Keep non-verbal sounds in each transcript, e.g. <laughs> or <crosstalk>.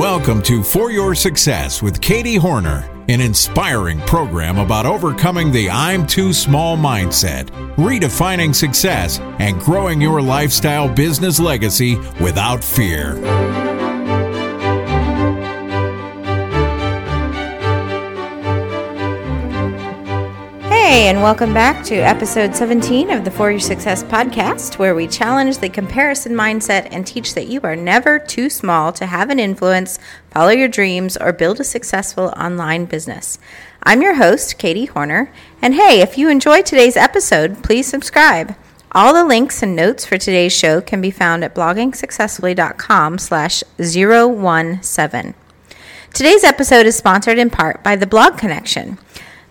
Welcome to For Your Success with Katie Horner, an inspiring program about overcoming the I'm too small mindset, redefining success, and growing your lifestyle business legacy without fear. And welcome back to episode 17 of the For Your Success podcast, where we challenge the comparison mindset and teach that you are never too small to have an influence, follow your dreams, or build a successful online business. I'm your host, Katie Horner, and hey, if you enjoyed today's episode, please subscribe. All the links and notes for today's show can be found at bloggingsuccessfully.com slash 017. Today's episode is sponsored in part by the Blog Connection.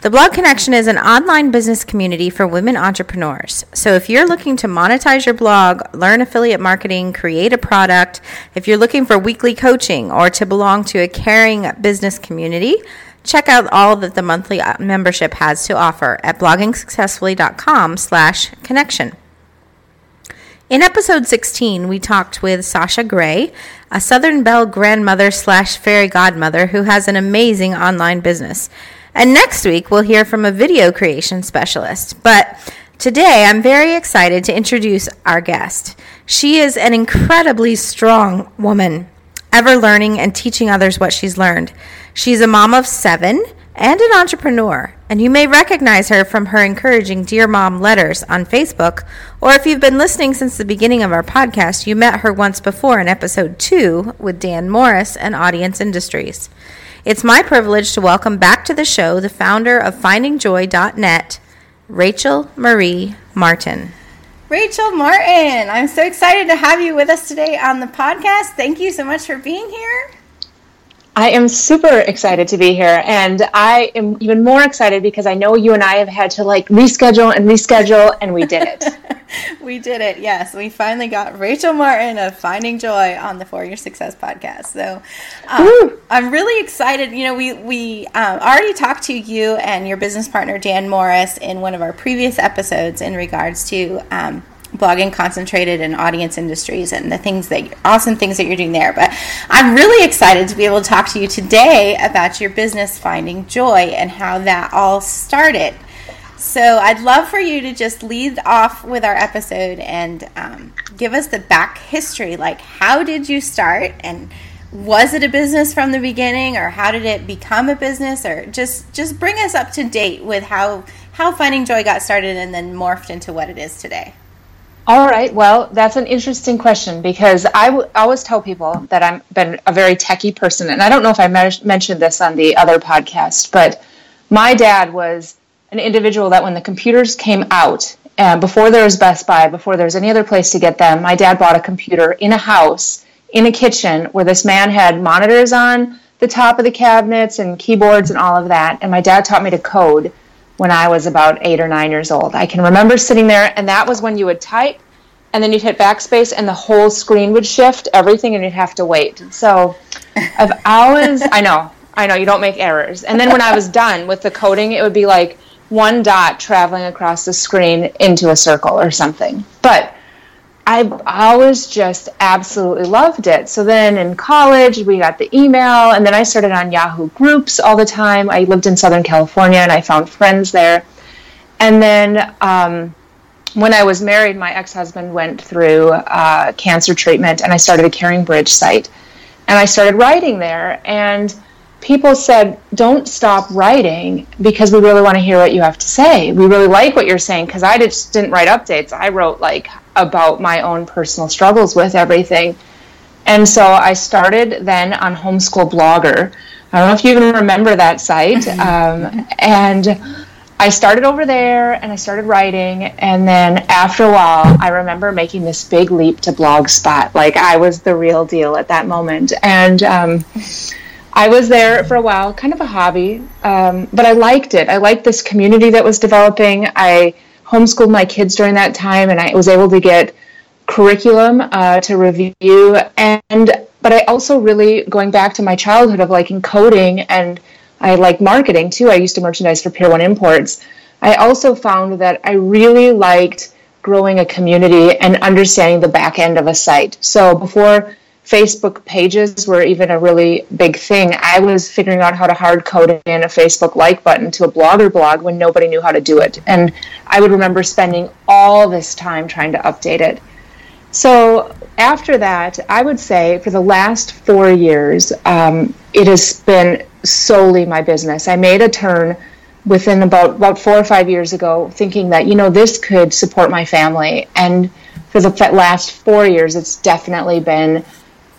The Blog Connection is an online business community for women entrepreneurs. So if you're looking to monetize your blog, learn affiliate marketing, create a product, if you're looking for weekly coaching or to belong to a caring business community, check out all that the monthly uh, membership has to offer at bloggingsuccessfully.com slash connection. In episode 16, we talked with Sasha Gray, a Southern Belle grandmother slash fairy godmother who has an amazing online business. And next week, we'll hear from a video creation specialist. But today, I'm very excited to introduce our guest. She is an incredibly strong woman, ever learning and teaching others what she's learned. She's a mom of seven and an entrepreneur, and you may recognize her from her encouraging Dear Mom letters on Facebook, or if you've been listening since the beginning of our podcast, you met her once before in episode two with Dan Morris and Audience Industries. It's my privilege to welcome back to the show the founder of FindingJoy.net, Rachel Marie Martin. Rachel Martin, I'm so excited to have you with us today on the podcast. Thank you so much for being here. I am super excited to be here, and I am even more excited because I know you and I have had to like reschedule and reschedule, and we did it. <laughs> we did it. Yes, we finally got Rachel Martin of Finding Joy on the For Your Success podcast. So um, I'm really excited. You know, we we um, already talked to you and your business partner Dan Morris in one of our previous episodes in regards to. Um, blogging concentrated in audience industries and the things that awesome things that you're doing there. But I'm really excited to be able to talk to you today about your business finding joy and how that all started. So I'd love for you to just lead off with our episode and um, give us the back history. Like, how did you start and was it a business from the beginning or how did it become a business or just just bring us up to date with how how finding joy got started and then morphed into what it is today all right. Well, that's an interesting question because I, always tell people that I've been a very techie person. And I don't know if I me- mentioned this on the other podcast, but my dad was an individual that when the computers came out, uh, before there was Best Buy, before there was any other place to get them, my dad bought a computer in a house, in a kitchen, where this man had monitors on the top of the cabinets and keyboards and all of that. And my dad taught me to code when I was about eight or nine years old. I can remember sitting there, and that was when you would type, and then you'd hit backspace, and the whole screen would shift, everything, and you'd have to wait. So I've always, <laughs> I know, I know, you don't make errors. And then when I was done with the coding, it would be like one dot traveling across the screen into a circle or something. But I always just absolutely loved it. So then in college, we got the email, and then I started on Yahoo groups all the time. I lived in Southern California and I found friends there. And then um, when I was married, my ex husband went through uh, cancer treatment, and I started a CaringBridge site. And I started writing there. And people said, don't stop writing because we really want to hear what you have to say. We really like what you're saying because I just didn't write updates. I wrote like about my own personal struggles with everything. And so I started then on Homeschool Blogger. I don't know if you even remember that site. <laughs> Um, and I started over there and I started writing. And then after a while, I remember making this big leap to Blogspot. Like I was the real deal at that moment. And um, I was there for a while, kind of a hobby, um, but I liked it. I liked this community that was developing. I homeschooled my kids during that time, and I was able to get curriculum uh, to review. And but I also really going back to my childhood of liking coding, and I like marketing too. I used to merchandise for Pier One Imports. I also found that I really liked growing a community and understanding the back end of a site. So before Facebook pages were even a really big thing. I was figuring out how to hard code in a Facebook like button to a blogger blog when nobody knew how to do it. And I would remember spending all this time trying to update it. So after that, I would say for the last four years, um, it has been solely my business. I made a turn within about about four or five years ago, thinking that you know this could support my family, and for the last four years, it's definitely been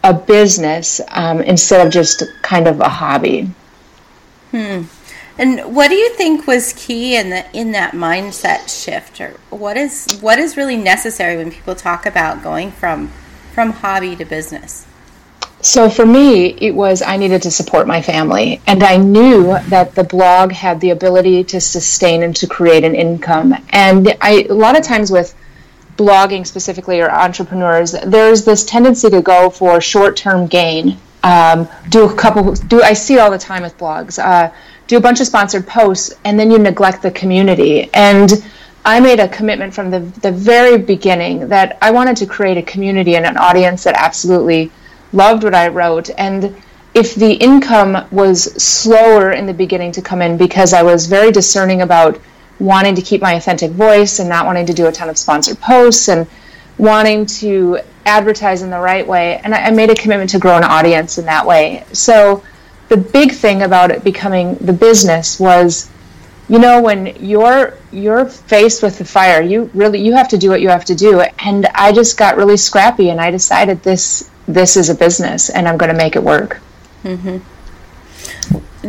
a business um, instead of just kind of a hobby. Hmm. And what do you think was key in the in that mindset shift, or what is what is really necessary when people talk about going from from hobby to business? So for me, it was I needed to support my family, and I knew that the blog had the ability to sustain and to create an income. And I a lot of times with blogging specifically or entrepreneurs, there's this tendency to go for short-term gain. Um, do a couple. Do I see all the time with blogs? Uh, do a bunch of sponsored posts, and then you neglect the community. And I made a commitment from the the very beginning that I wanted to create a community and an audience that absolutely loved what I wrote. And if the income was slower in the beginning to come in because I was very discerning about wanting to keep my authentic voice and not wanting to do a ton of sponsored posts and wanting to advertise in the right way. And I, I made a commitment to grow an audience in that way. So the big thing about it becoming the business was you know when you're you're faced with the fire you really you have to do what you have to do and i just got really scrappy and i decided this this is a business and i'm going to make it work mm-hmm.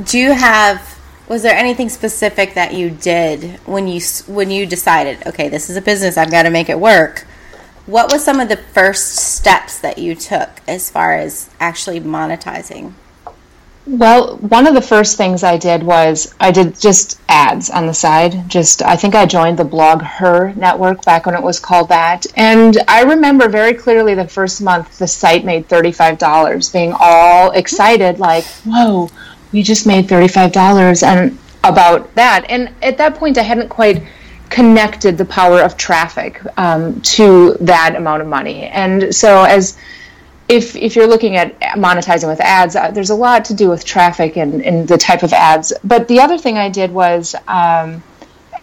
do you have was there anything specific that you did when you when you decided okay this is a business i've got to make it work what was some of the first steps that you took as far as actually monetizing well, one of the first things I did was I did just ads on the side. Just I think I joined the BlogHer network back when it was called that. And I remember very clearly the first month the site made $35, being all excited like, "Whoa, we just made $35 and about that. And at that point i hadn't quite connected the power of traffic um, to that amount of money. And so as if if you're looking at monetizing with ads uh, there's a lot to do with traffic and, and the type of ads. But the other thing i did was um,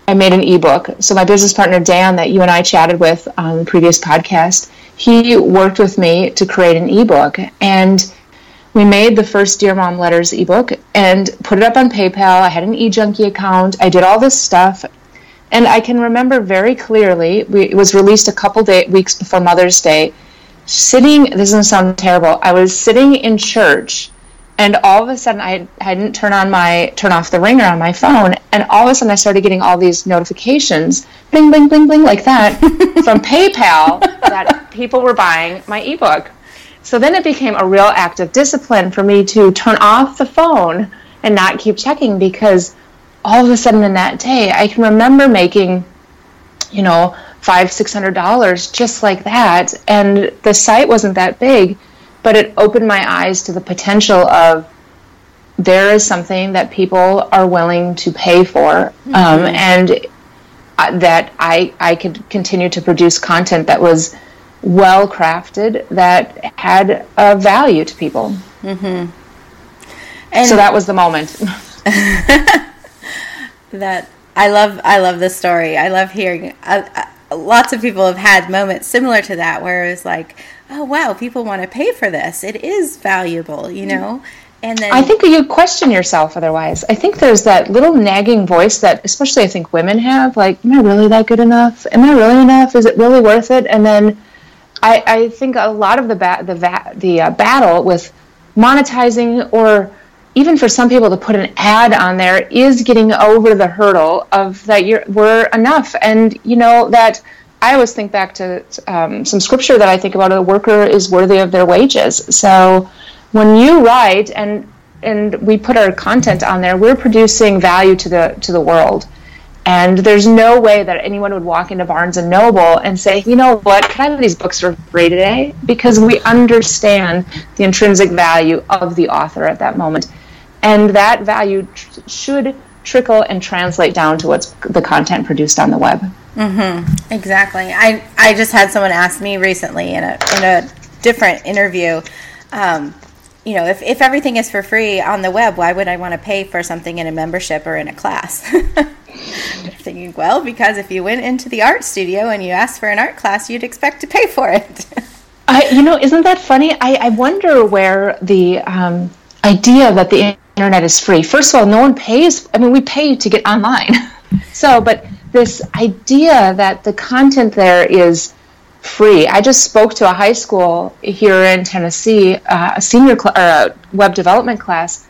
i made an ebook. So my business partner dan that you and i chatted with on the previous podcast he worked with me to create an ebook. And we made the first Dear Mom Letters ebook and put it up on PayPal. I had an E-junkie account. I did all this stuff. And I can remember very clearly, we, it was released a couple day, weeks before Mother's Day. Sitting, this doesn't sound terrible, I was sitting in church and all of a sudden I hadn't turned on my turn off the ringer on my phone and all of a sudden I started getting all these notifications bling bling bling bling like that <laughs> from PayPal that people were buying my ebook so then it became a real act of discipline for me to turn off the phone and not keep checking because all of a sudden in that day, I can remember making, you know, five, six hundred dollars just like that. And the site wasn't that big, but it opened my eyes to the potential of there is something that people are willing to pay for. Mm-hmm. Um, and uh, that I, I could continue to produce content that was well crafted that had a value to people. Mm-hmm. And so that was the moment. <laughs> that I love. I love this story. I love hearing. Uh, uh, lots of people have had moments similar to that where it's like, oh wow, people want to pay for this. It is valuable, you know. And then I think you question yourself otherwise. I think there's that little nagging voice that, especially I think women have, like, am I really that good enough? Am I really enough? Is it really worth it? And then I, I think a lot of the ba- the va- the uh, battle with monetizing or even for some people to put an ad on there is getting over the hurdle of that you're we're enough. And you know that I always think back to um, some scripture that I think about a worker is worthy of their wages. So when you write and and we put our content on there we're producing value to the to the world and there's no way that anyone would walk into Barnes and Noble and say, you know what, can I have these books for free today? Because we understand the intrinsic value of the author at that moment. And that value tr- should trickle and translate down to what's the content produced on the web. Mm-hmm. Exactly. I, I just had someone ask me recently in a, in a different interview um, you know, if, if everything is for free on the web, why would I want to pay for something in a membership or in a class? <laughs> Thinking, well, because if you went into the art studio and you asked for an art class, you'd expect to pay for it. <laughs> I, you know, isn't that funny? I, I wonder where the um, idea that the internet is free. First of all, no one pays. I mean, we pay to get online. <laughs> so, but this idea that the content there is free. I just spoke to a high school here in Tennessee, uh, a senior cl- uh, web development class,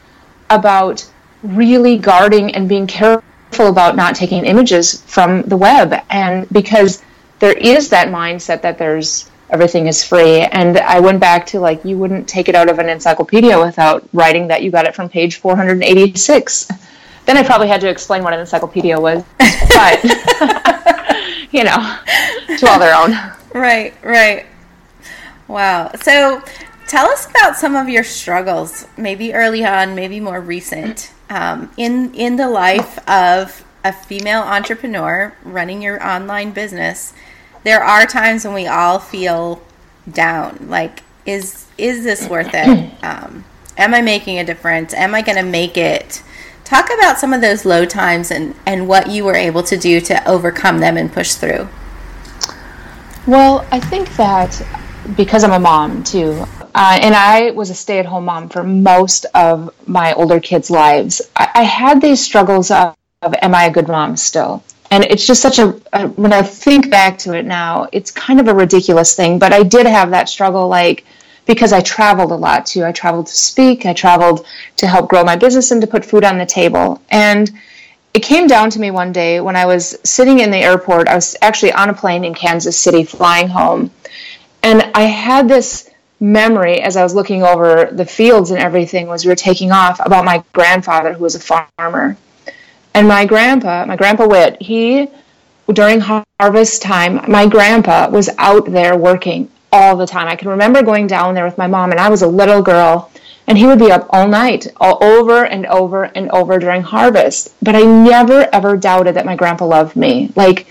about really guarding and being careful about not taking images from the web. And because there is that mindset that there's everything is free. And I went back to like, you wouldn't take it out of an encyclopedia without writing that you got it from page 486. Then I probably had to explain what an encyclopedia was, <laughs> but <laughs> you know, to all their own. Right, right. Wow. So tell us about some of your struggles, maybe early on, maybe more recent, um, in in the life of a female entrepreneur running your online business. There are times when we all feel down. Like, is is this worth it? Um, am I making a difference? Am I going to make it? Talk about some of those low times and, and what you were able to do to overcome them and push through. Well, I think that because I'm a mom too, uh, and I was a stay at home mom for most of my older kids' lives, I, I had these struggles of, of, am I a good mom still? And it's just such a, a, when I think back to it now, it's kind of a ridiculous thing, but I did have that struggle like, because I traveled a lot too. I traveled to speak, I traveled to help grow my business and to put food on the table. And it came down to me one day when I was sitting in the airport. I was actually on a plane in Kansas City flying home. And I had this memory as I was looking over the fields and everything as we were taking off about my grandfather who was a farmer. And my grandpa, my grandpa Witt, he during harvest time, my grandpa was out there working all the time. I can remember going down there with my mom and I was a little girl and he would be up all night, all over and over and over during harvest. But I never ever doubted that my grandpa loved me. Like,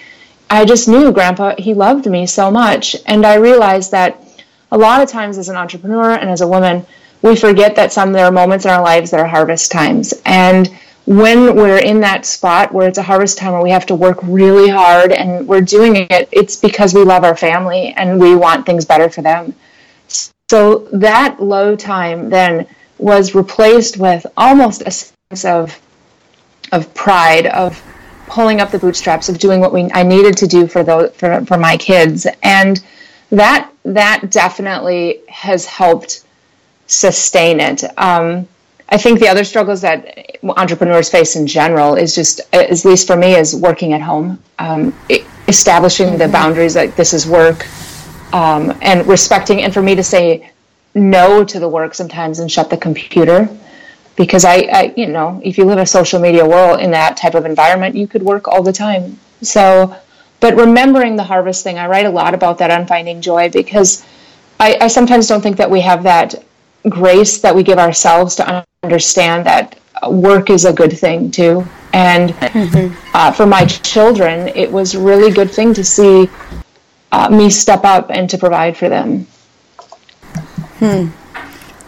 I just knew grandpa, he loved me so much. And I realized that a lot of times as an entrepreneur and as a woman, we forget that some there are moments in our lives that are harvest times. And when we're in that spot where it's a harvest time where we have to work really hard and we're doing it, it's because we love our family and we want things better for them. So that low time then was replaced with almost a sense of of pride of pulling up the bootstraps of doing what we I needed to do for those for, for my kids and that that definitely has helped sustain it. Um, I think the other struggles that entrepreneurs face in general is just, at least for me, is working at home, um, establishing mm-hmm. the boundaries like this is work, um, and respecting, and for me to say no to the work sometimes and shut the computer. Because I, I, you know, if you live in a social media world in that type of environment, you could work all the time. So, but remembering the harvest thing, I write a lot about that on finding joy because I, I sometimes don't think that we have that grace that we give ourselves to understand that work is a good thing too. And mm-hmm. uh, for my children, it was a really good thing to see uh, me step up and to provide for them. Hmm.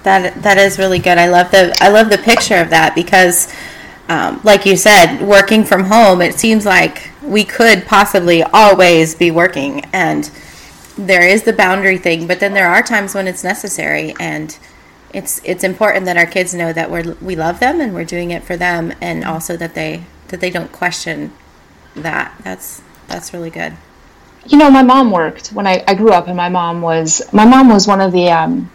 That that is really good. I love the I love the picture of that because, um, like you said, working from home, it seems like we could possibly always be working, and there is the boundary thing. But then there are times when it's necessary, and it's it's important that our kids know that we're we love them and we're doing it for them, and also that they that they don't question that. That's that's really good you know, my mom worked when I, I grew up, and my mom was my mom was one of the. Um,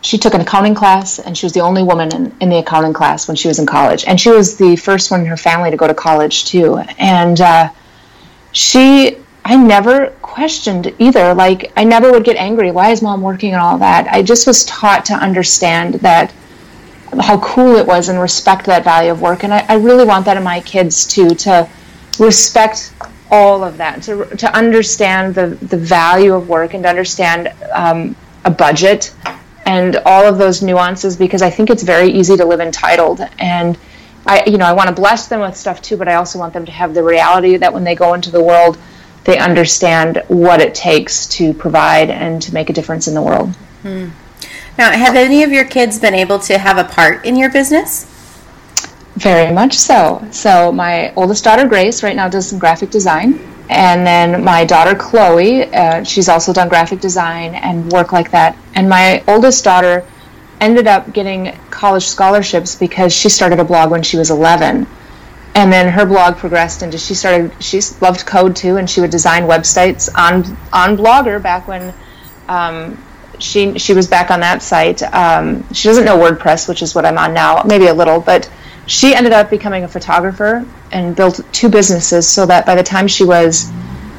she took an accounting class, and she was the only woman in, in the accounting class when she was in college, and she was the first one in her family to go to college too. And uh, she, I never questioned either. Like, I never would get angry. Why is mom working and all that? I just was taught to understand that how cool it was and respect that value of work. And I, I really want that in my kids too, to respect all of that to, to understand the, the value of work and to understand um, a budget and all of those nuances because I think it's very easy to live entitled and I you know I want to bless them with stuff too but I also want them to have the reality that when they go into the world they understand what it takes to provide and to make a difference in the world. Hmm. Now, have any of your kids been able to have a part in your business? Very much so. So, my oldest daughter, Grace, right now does some graphic design. And then my daughter, Chloe, uh, she's also done graphic design and work like that. And my oldest daughter ended up getting college scholarships because she started a blog when she was 11 and then her blog progressed into she started she loved code too and she would design websites on on blogger back when um, she she was back on that site um, she doesn't know wordpress which is what i'm on now maybe a little but she ended up becoming a photographer and built two businesses so that by the time she was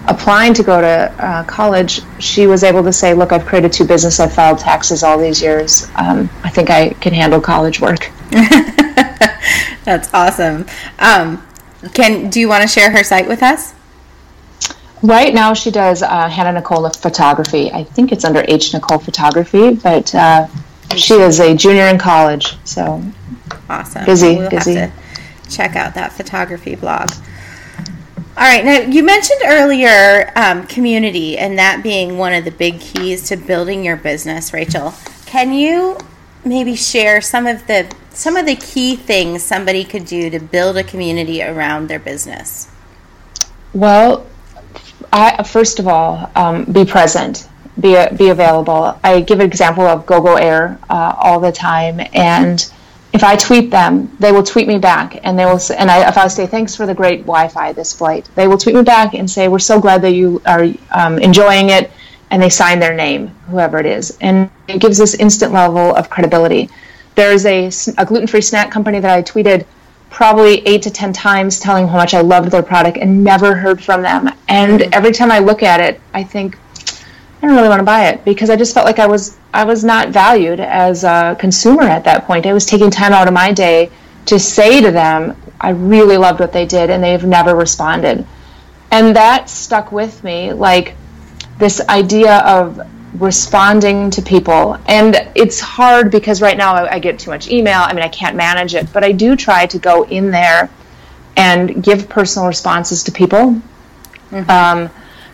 applying to go to uh, college she was able to say look i've created two businesses i've filed taxes all these years um, i think i can handle college work <laughs> <laughs> That's awesome. Um, can do you want to share her site with us? Right now, she does uh, Hannah Nicole photography. I think it's under H Nicole Photography, but uh, she is a junior in college, so awesome. Busy, we'll busy. check out that photography blog. All right. Now, you mentioned earlier um, community and that being one of the big keys to building your business, Rachel. Can you maybe share some of the some of the key things somebody could do to build a community around their business? Well, I, first of all, um, be present, be be available. I give an example of GoGo Air uh, all the time, and if I tweet them, they will tweet me back, and they will. And I, if I say thanks for the great Wi-Fi this flight, they will tweet me back and say we're so glad that you are um, enjoying it and they sign their name, whoever it is. And it gives this instant level of credibility. There's a, a gluten free snack company that I tweeted probably eight to 10 times telling how much I loved their product and never heard from them. And every time I look at it, I think, I don't really want to buy it because I just felt like I was I was not valued as a consumer at that point. I was taking time out of my day to say to them, I really loved what they did, and they've never responded. And that stuck with me. Like this idea of responding to people. And it's hard because right now I, I, get too much email. I mean, I can't manage it, but I do try to go in there and give personal responses to people. Mm-hmm. Um,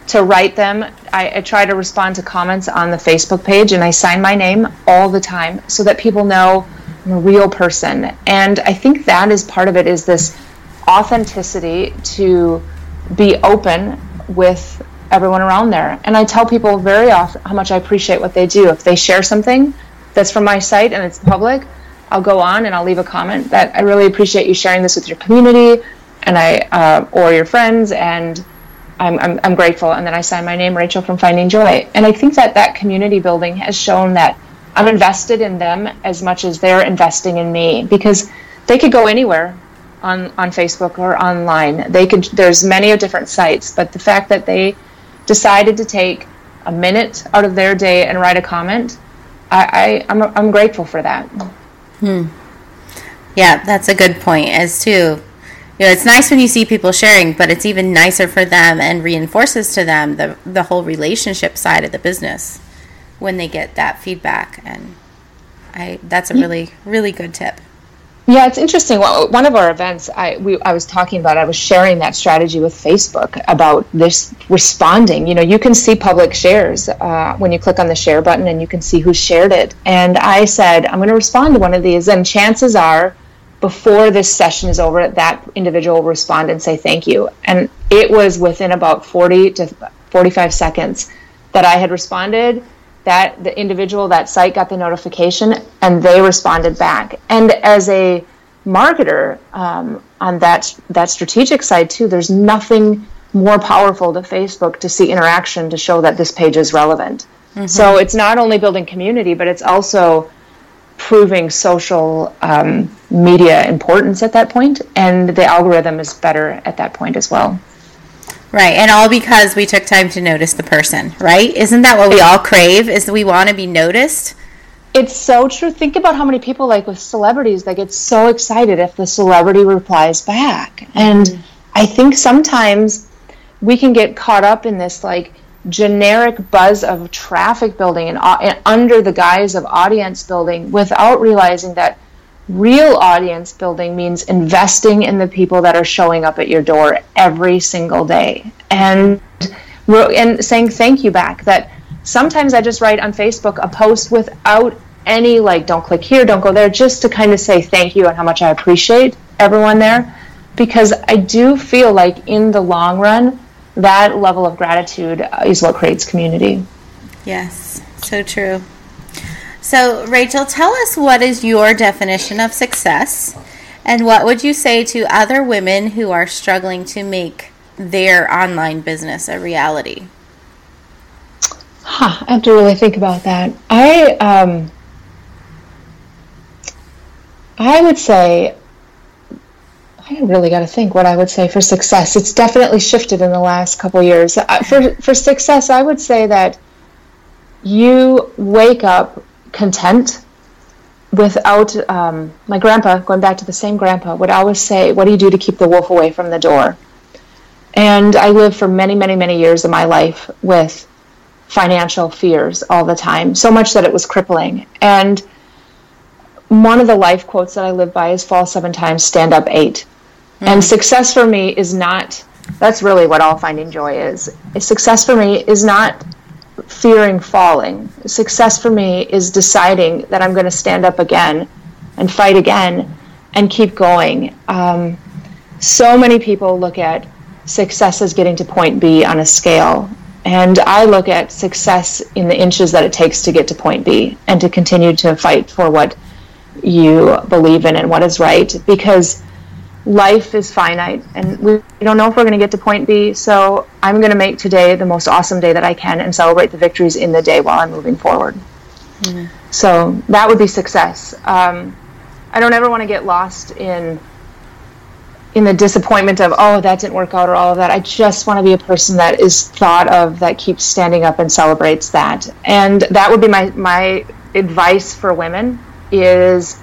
to write them, I, I, try to respond to comments on the Facebook page and I sign my name all the time so that people know I'm a real person. And I think that is part of it is this authenticity to be open with everyone around there. And I tell people very often how much I appreciate what they do. If they share something that's from my site and it's public, I'll go on and I'll leave a comment that I really appreciate you sharing this with your community and I uh, or your friends and I'm, I'm, I'm grateful. And then I sign my name, Rachel from Finding Joy. And I think that that community building has shown that I'm invested in them as much as they're investing in me because they could go anywhere on, on Facebook or online. They could, there's many different sites, but the fact that they decided to take a minute out of their day and write a comment, I, I am I'm, I'm grateful for that. Hmm. Yeah, that's a good point. As to, you know, it's nice when you see people sharing, but it's even nicer for them and reinforces to them the the whole relationship side of the business when they get that feedback. And I that's a really really good tip. Yeah, it's interesting. Well, one of our events, I we I was talking about. I was sharing that strategy with Facebook about this responding. You know, you can see public shares uh, when you click on the share button, and you can see who shared it. And I said, I'm going to respond to one of these, and chances are, before this session is over, that individual will respond and say thank you. And it was within about 40 to 45 seconds that I had responded that the individual that site got the notification and they responded back and as a marketer um, on that that strategic side too there's nothing more powerful to facebook to see interaction to show that this page is relevant mm-hmm. so it's not only building community but it's also proving social um, media importance at that point and the algorithm is better at that point as well Right, and all because we took time to notice the person, right? Isn't that what we all crave? Is we want to be noticed? It's so true. Think about how many people, like with celebrities, they get so excited if the celebrity replies back. And mm-hmm. I think sometimes we can get caught up in this like generic buzz of traffic building and, uh, and under the guise of audience building without realizing that Real audience building means investing in the people that are showing up at your door every single day. And and saying thank you back that sometimes I just write on Facebook a post without any like don't click here, don't go there, just to kind of say thank you and how much I appreciate everyone there. Because I do feel like in the long run that level of gratitude is what creates community. Yes, so true. So, Rachel, tell us what is your definition of success and what would you say to other women who are struggling to make their online business a reality? Huh, I have to really think about that. I um, I would say I really got to think what I would say for success. It's definitely shifted in the last couple years. For for success, I would say that you wake up content without um, my grandpa. Going back to the same grandpa, would always say, "What do you do to keep the wolf away from the door?" And I lived for many, many, many years of my life with financial fears all the time, so much that it was crippling. And one of the life quotes that I live by is fall seven times, stand up eight. Mm. And success for me is not, that's really what all finding joy is. Success for me is not fearing falling. Success for me is deciding that I'm going to stand up again and fight again and keep going. Um, so many people look at success as getting to point B on a scale. And I look at success in the inches that it takes to get to point B and to continue to fight for what you believe in and what is right because life is finite and we don't know if we're going to get to point B. So I'm going to make today the most awesome day that I can and celebrate the victories in the day while I'm moving forward. Mm-hmm. So that would be success. Um, I don't ever want to get lost in in the disappointment of oh that didn't work out or all of that. I just want to be a person that is thought of that keeps standing up and celebrates that. And that would be my my advice for women is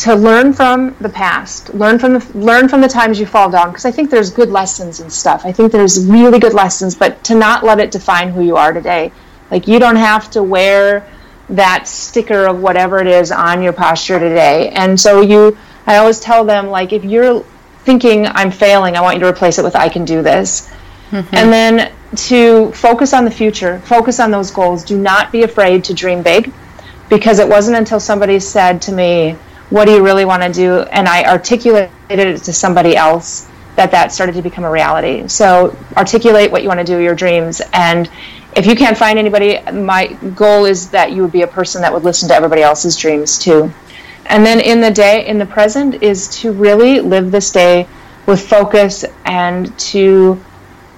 to learn from the past, learn from the learn from the times you fall down because I think there's good lessons and stuff. I think there's really good lessons, but to not let it define who you are today. Like you don't have to wear that sticker of whatever it is on your posture today. And so you I always tell them like if you're thinking I'm failing, I want you to replace it with I can do this. Mm-hmm. And then to focus on the future, focus on those goals. Do not be afraid to dream big because it wasn't until somebody said to me, what do you really want to do? And I articulated it to somebody else that that started to become a reality. So articulate what you want to do, your dreams. And if you can't find anybody, my goal is that you would be a person that would listen to everybody else's dreams too. And then in the day, in the present, is to really live this day with focus and to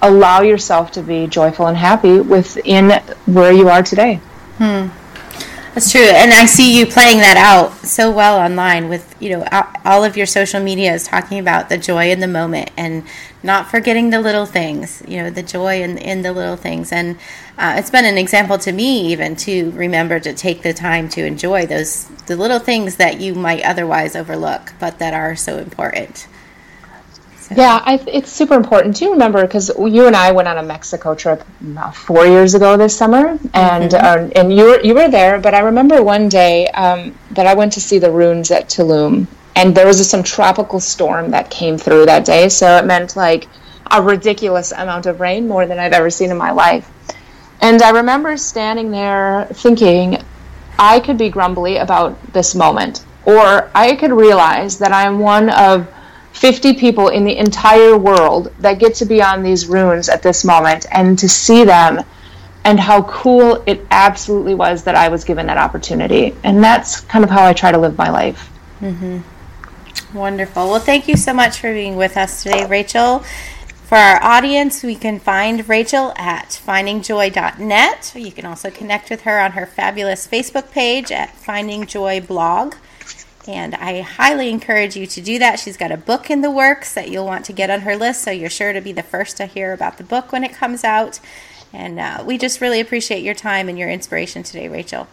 allow yourself to be joyful and happy within where you are today. Hmm. That's true, and I see you playing that out so well online with you know all of your social media is talking about the joy in the moment and not forgetting the little things. You know, the joy in in the little things, and uh, it's been an example to me even to remember to take the time to enjoy those the little things that you might otherwise overlook, but that are so important. Yeah, I, it's super important. Do you remember? Because you and I went on a Mexico trip four years ago this summer, and mm-hmm. uh, and you were you were there. But I remember one day um, that I went to see the ruins at Tulum, and there was some tropical storm that came through that day. So it meant like a ridiculous amount of rain, more than I've ever seen in my life. And I remember standing there thinking, I could be grumbly about this moment, or I could realize that I am one of 50 people in the entire world that get to be on these runes at this moment and to see them and how cool it absolutely was that I was given that opportunity. And that's kind of how I try to live my life. Mm-hmm. Wonderful. Well, thank you so much for being with us today, Rachel. For our audience, we can find Rachel at findingjoy.net. You can also connect with her on her fabulous Facebook page at Finding Joy Blog. And I highly encourage you to do that. She's got a book in the works that you'll want to get on her list, so you're sure to be the first to hear about the book when it comes out. And uh, we just really appreciate your time and your inspiration today, Rachel.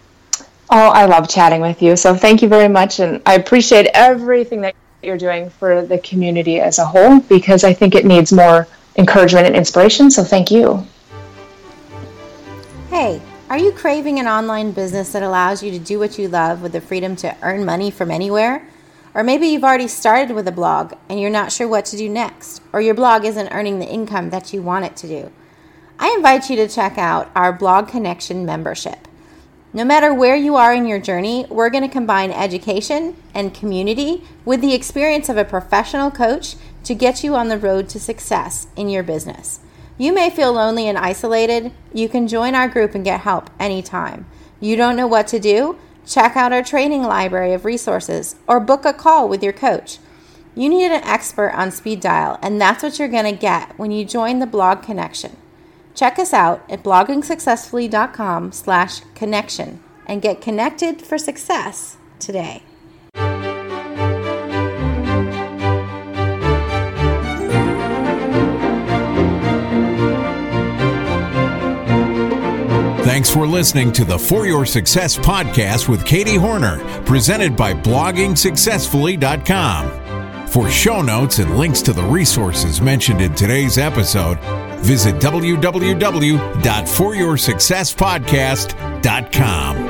Oh, I love chatting with you. So thank you very much. And I appreciate everything that you're doing for the community as a whole because I think it needs more encouragement and inspiration. So thank you. Hey. Are you craving an online business that allows you to do what you love with the freedom to earn money from anywhere? Or maybe you've already started with a blog and you're not sure what to do next, or your blog isn't earning the income that you want it to do. I invite you to check out our Blog Connection membership. No matter where you are in your journey, we're going to combine education and community with the experience of a professional coach to get you on the road to success in your business. You may feel lonely and isolated. You can join our group and get help anytime. You don't know what to do? Check out our training library of resources or book a call with your coach. You need an expert on speed dial, and that's what you're going to get when you join the blog connection. Check us out at bloggingsuccessfully.com slash connection and get connected for success today. Thanks for listening to the For Your Success podcast with Katie Horner, presented by bloggingsuccessfully.com. For show notes and links to the resources mentioned in today's episode, visit www.foryoursuccesspodcast.com.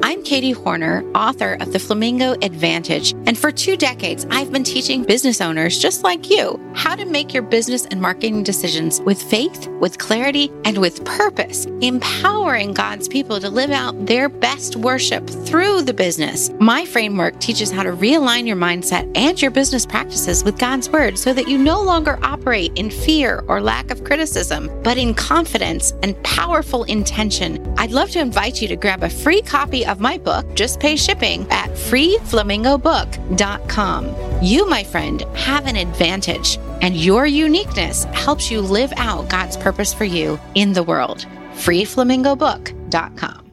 I'm Katie Horner, author of The Flamingo Advantage. And for two decades, I've been teaching business owners just like you how to make your business and marketing decisions with faith, with clarity, and with purpose, empowering God's people to live out their best worship through the business. My framework teaches how to realign your mindset and your business practices with God's word so that you no longer operate in fear or lack of criticism, but in confidence and powerful intention. I'd love to invite you to grab a free copy of my book, Just Pay Shipping, at freeflamingobook.com. You, my friend, have an advantage, and your uniqueness helps you live out God's purpose for you in the world. freeflamingobook.com.